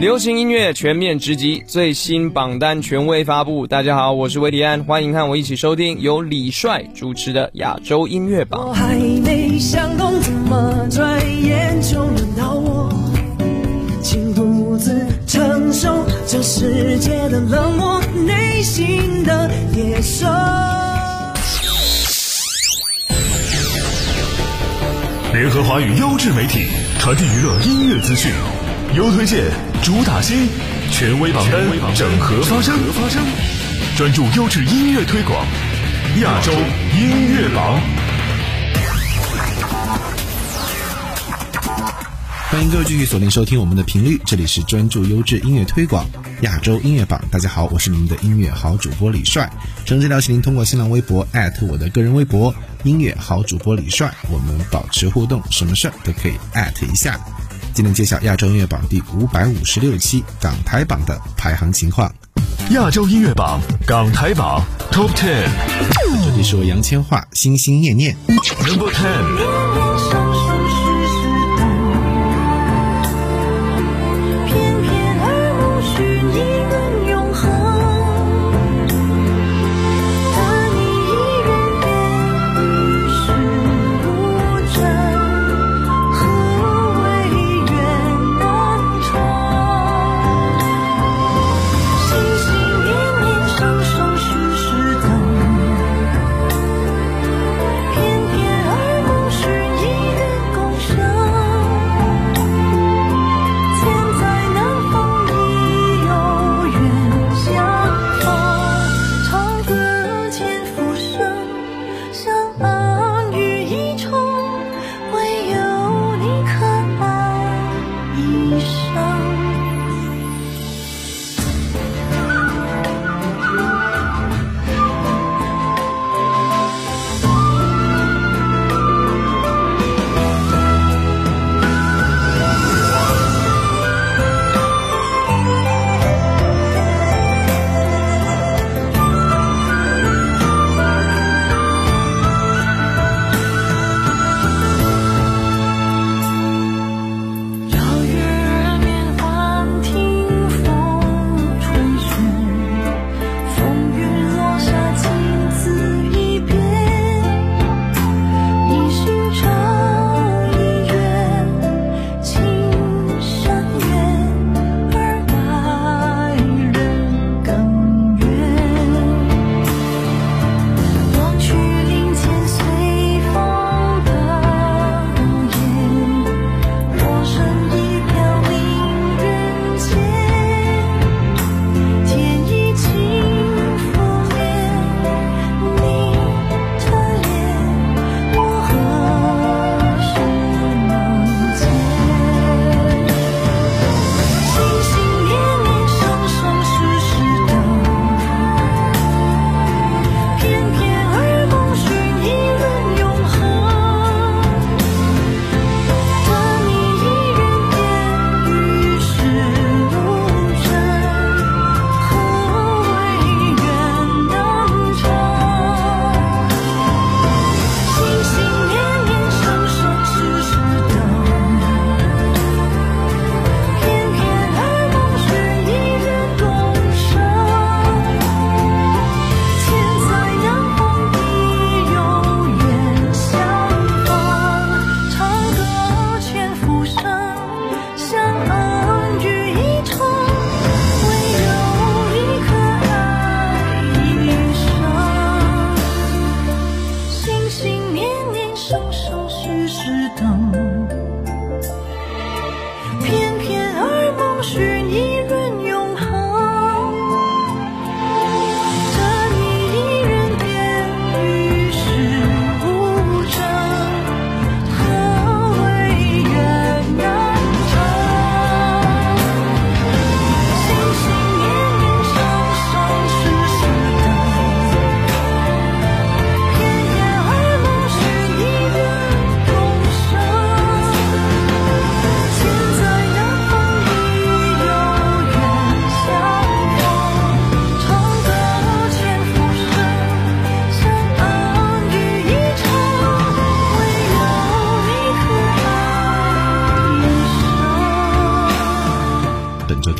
流行音乐全面直击最新榜单权威发布。大家好，我是维迪安，欢迎和我一起收听由李帅主持的亚洲音乐榜。联合华语优质媒体，传递娱乐音乐资讯。优推荐主打新，权威榜单整合发声，专注优质音乐推广，亚洲音乐榜。欢迎各位继续锁定收听我们的频率，这里是专注优质音乐推广亚洲音乐榜。大家好，我是你们的音乐好主播李帅。诚挚邀请您通过新浪微博艾特我的个人微博“音乐好主播李帅”，我们保持互动，什么事儿都可以艾特一下。今天揭晓亚洲音乐榜第五百五十六期港台榜的排行情况。亚洲音乐榜港台榜 Top Ten，里是我杨千嬅》《心心念念》Number Ten。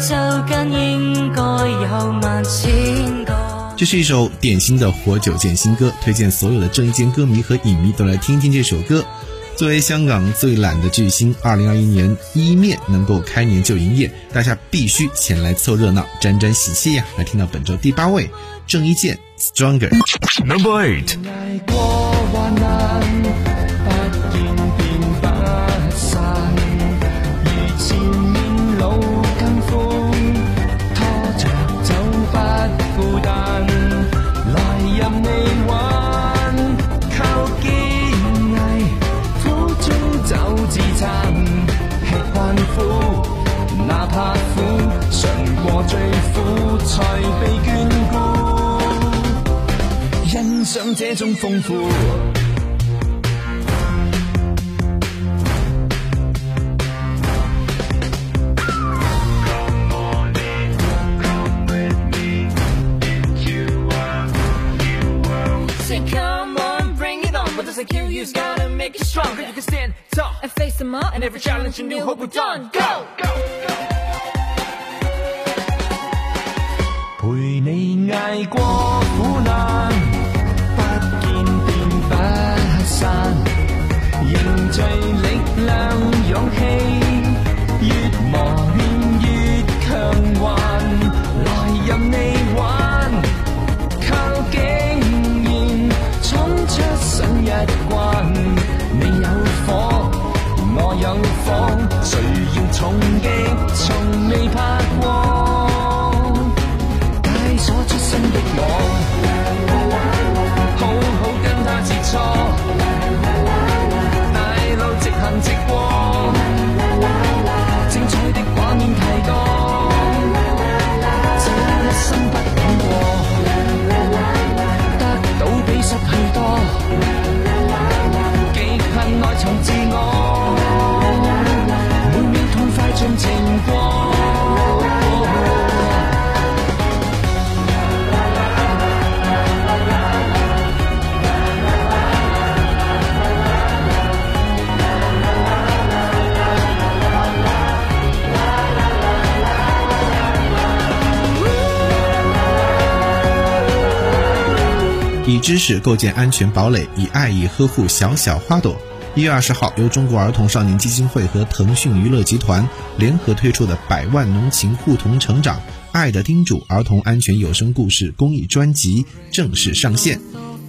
就更有千这是一首典型的《活久见》新歌，推荐所有的郑伊健歌迷和影迷都来听听这首歌。作为香港最懒的巨星，二零二一年一面能够开年就营业，大家必须前来凑热闹，沾沾喜气呀！来听到本周第八位郑伊健《Stronger》。Number Eight。这种丰富。聚力量，勇气。知识构建安全堡垒，以爱意呵护小小花朵。一月二十号，由中国儿童少年基金会和腾讯娱乐集团联合推出的《百万浓情互同成长·爱的叮嘱》儿童安全有声故事公益专辑正式上线。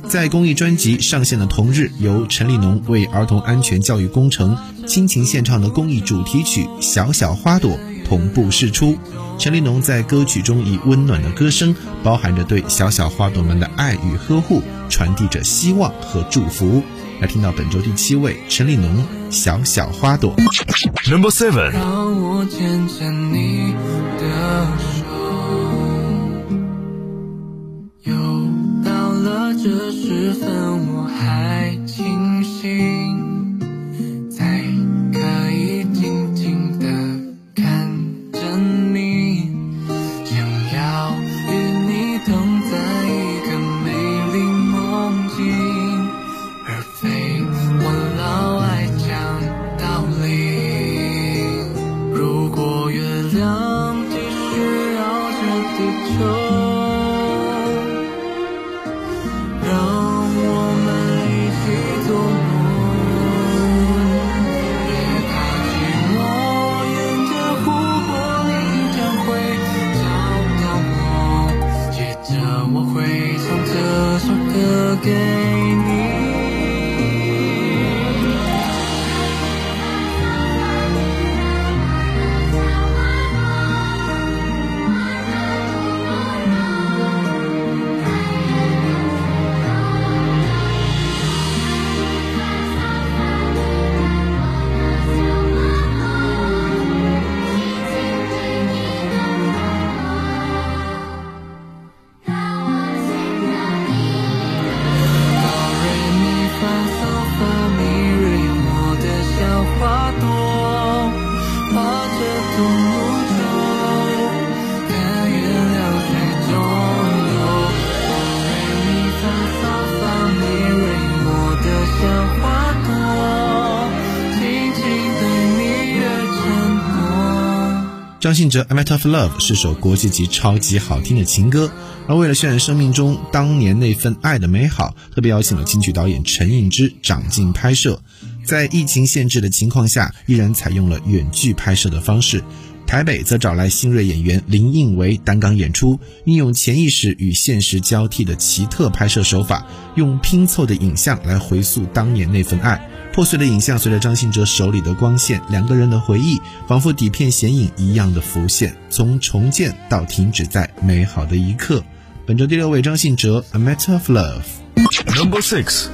在公益专辑上线的同日，由陈立农为儿童安全教育工程亲情献唱的公益主题曲《小小花朵》同步释出。陈立农在歌曲中以温暖的歌声，包含着对小小花朵们的爱与呵护，传递着希望和祝福。来听到本周第七位陈立农《小小花朵》。Number Seven。让我我牵你的又到了这时分，还。地球。张信哲《I'm e t Of Love》是首国际级超级好听的情歌，而为了渲染生命中当年那份爱的美好，特别邀请了京剧导演陈韵之掌镜拍摄，在疫情限制的情况下，依然采用了远距拍摄的方式。台北则找来新锐演员林映为担纲演出，运用潜意识与现实交替的奇特拍摄手法，用拼凑的影像来回溯当年那份爱。破碎的影像随着张信哲手里的光线，两个人的回忆仿佛底片显影一样的浮现，从重建到停止在美好的一刻。本周第六位张信哲，A Matter of Love，Number Six。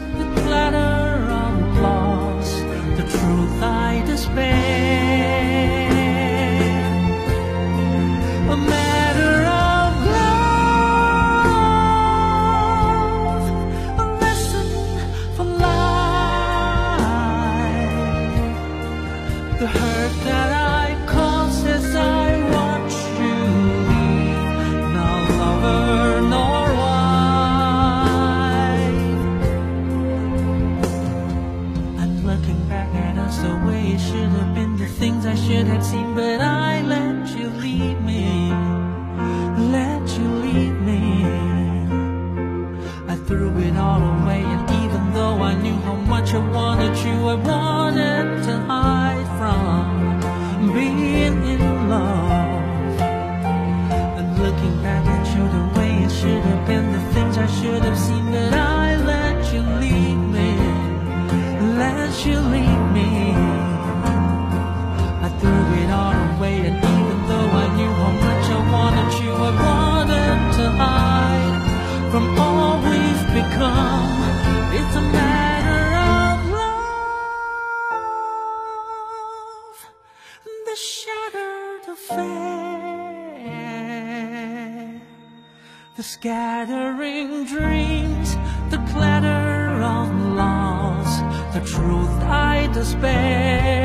Scattering dreams, the clatter of laws, the truth I despair.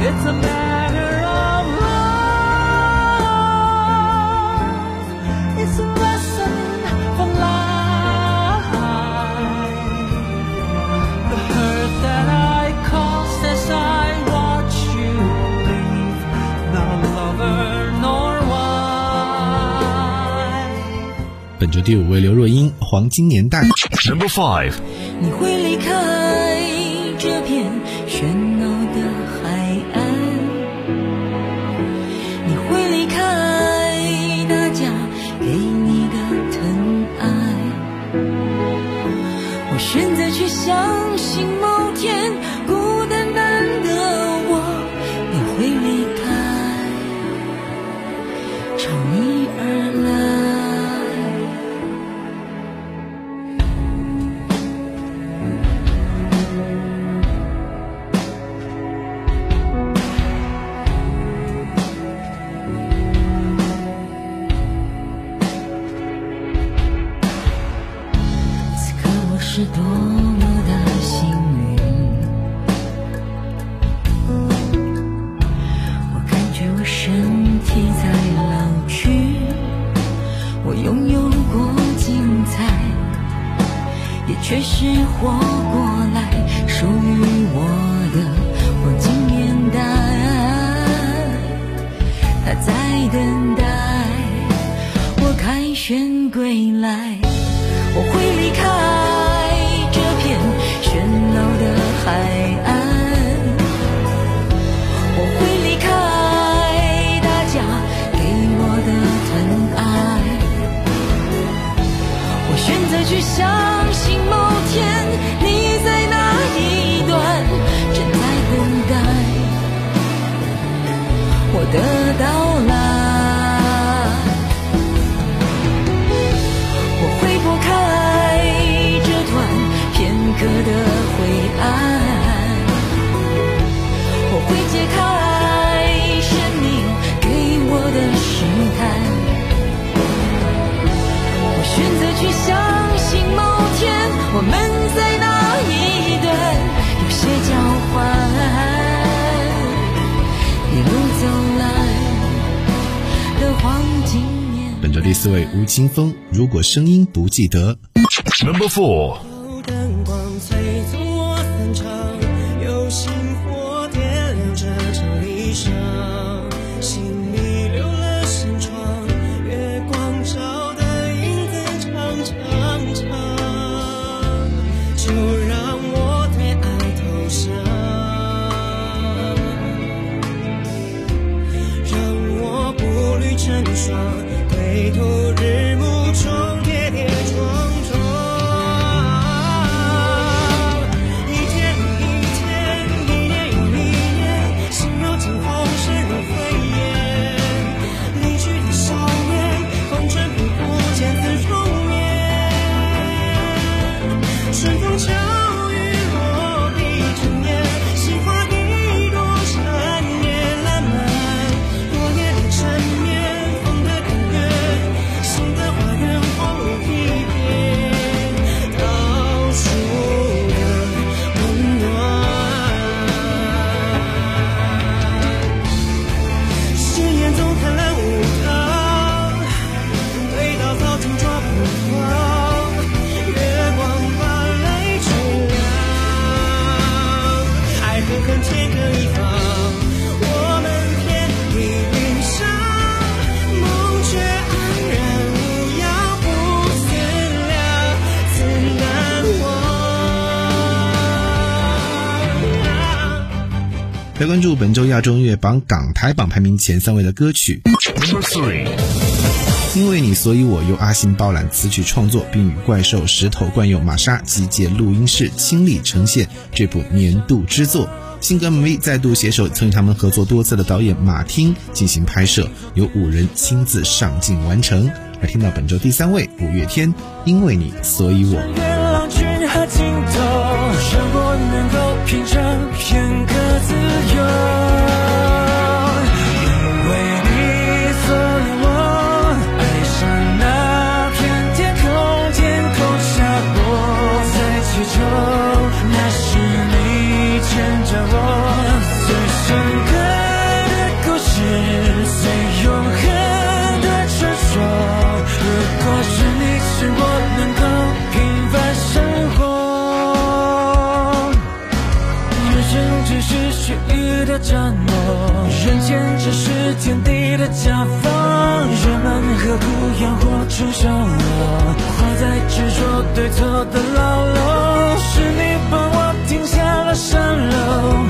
It's a 第五位，刘若英，《黄金年代》。你会离开。却是活过来属于我的黄金年代，他在等待我凯旋归来。我会离开这片喧闹的海岸，我会离开大家给我的疼爱，我选择去向。我的到来。我会拨开这段片刻的灰暗，我会解开生命给我的试探，我选择去相信，某天我们在。本周第四位吴青峰，如果声音不记得，Number Four。亚洲音乐榜港台榜排名前三位的歌曲。因为，你，所以我由阿信包揽词曲创作，并与怪兽石头、惯用玛莎集结录音室，倾力呈现这部年度之作。新歌 MV 再度携手曾与他们合作多次的导演马汀进行拍摄，由五人亲自上镜完成。而听到本周第三位五月天，因为你，所以我。血雨的战落，人间只是天地的夹方，人们何苦要活成笑话？活在执着对错的牢笼，是你帮我停下了下楼。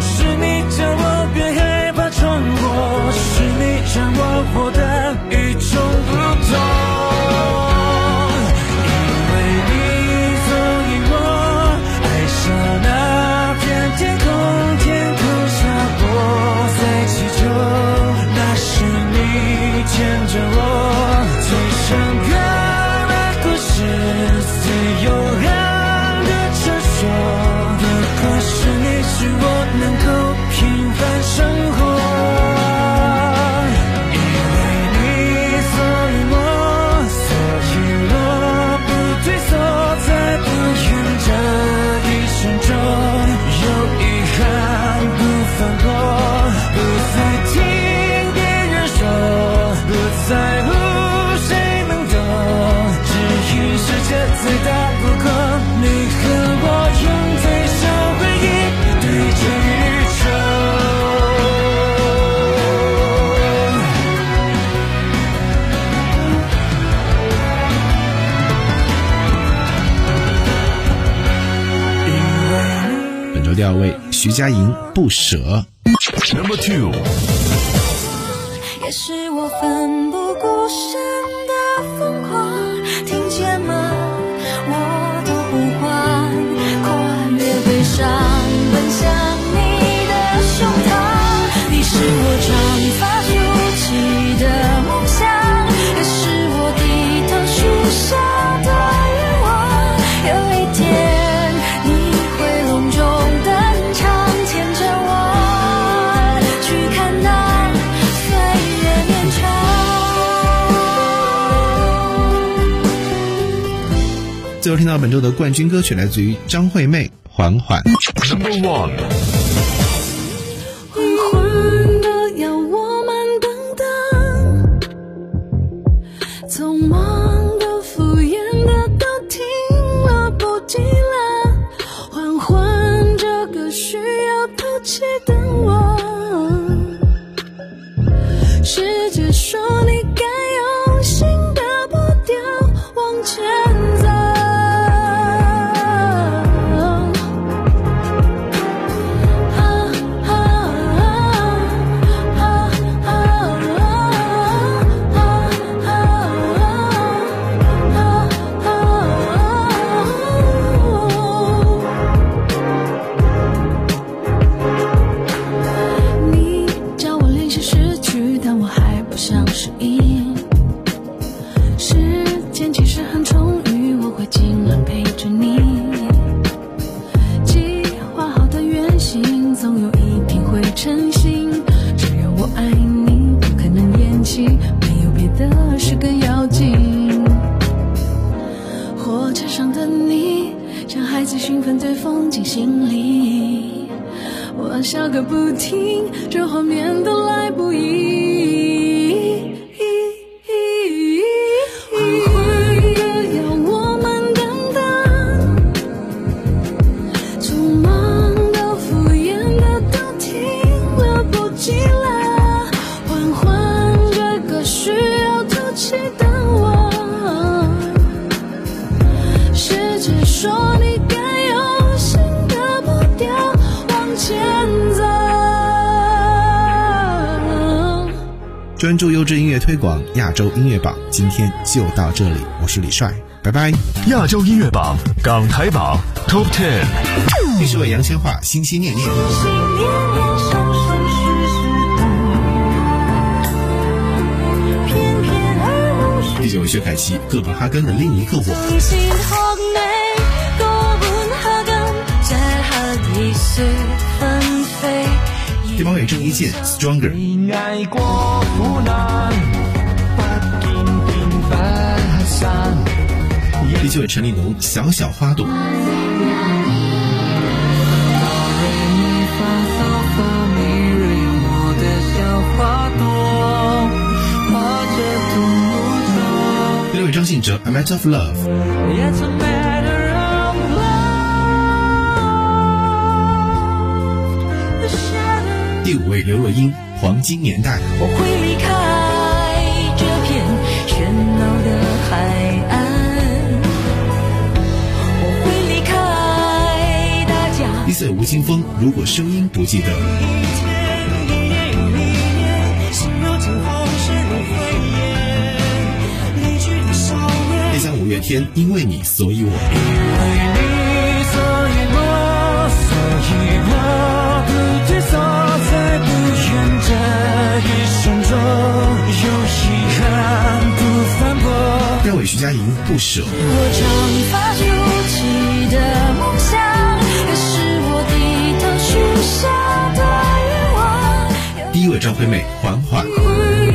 第二位，徐佳莹，不舍。都听到本周的冠军歌曲来自于张惠妹，《缓缓》。记得我。说你该有新的步调，往前走。专注优质音乐推广，亚洲音乐榜今天就到这里，我是李帅，拜拜。亚洲音乐榜、港台榜 Top Ten，必须为杨千嬅心心念念。有薛凯琪《哥本哈根的另一个我》，天猫演唱：倪健，Stronger。一零九陈立农《小小花朵》。着 a matter of love。第五位刘若英，黄金年代。我会离开这片喧闹的海岸，我会离开大家。一岁吴青峰，如果声音不记得。天，因为你，所以我。因为你，所以我，所以我不退缩，不一生中，有遗憾不反驳。第二位徐佳莹不舍。我长发及腰的梦想，也是我低头许下的愿望。第一位张惠妹缓缓。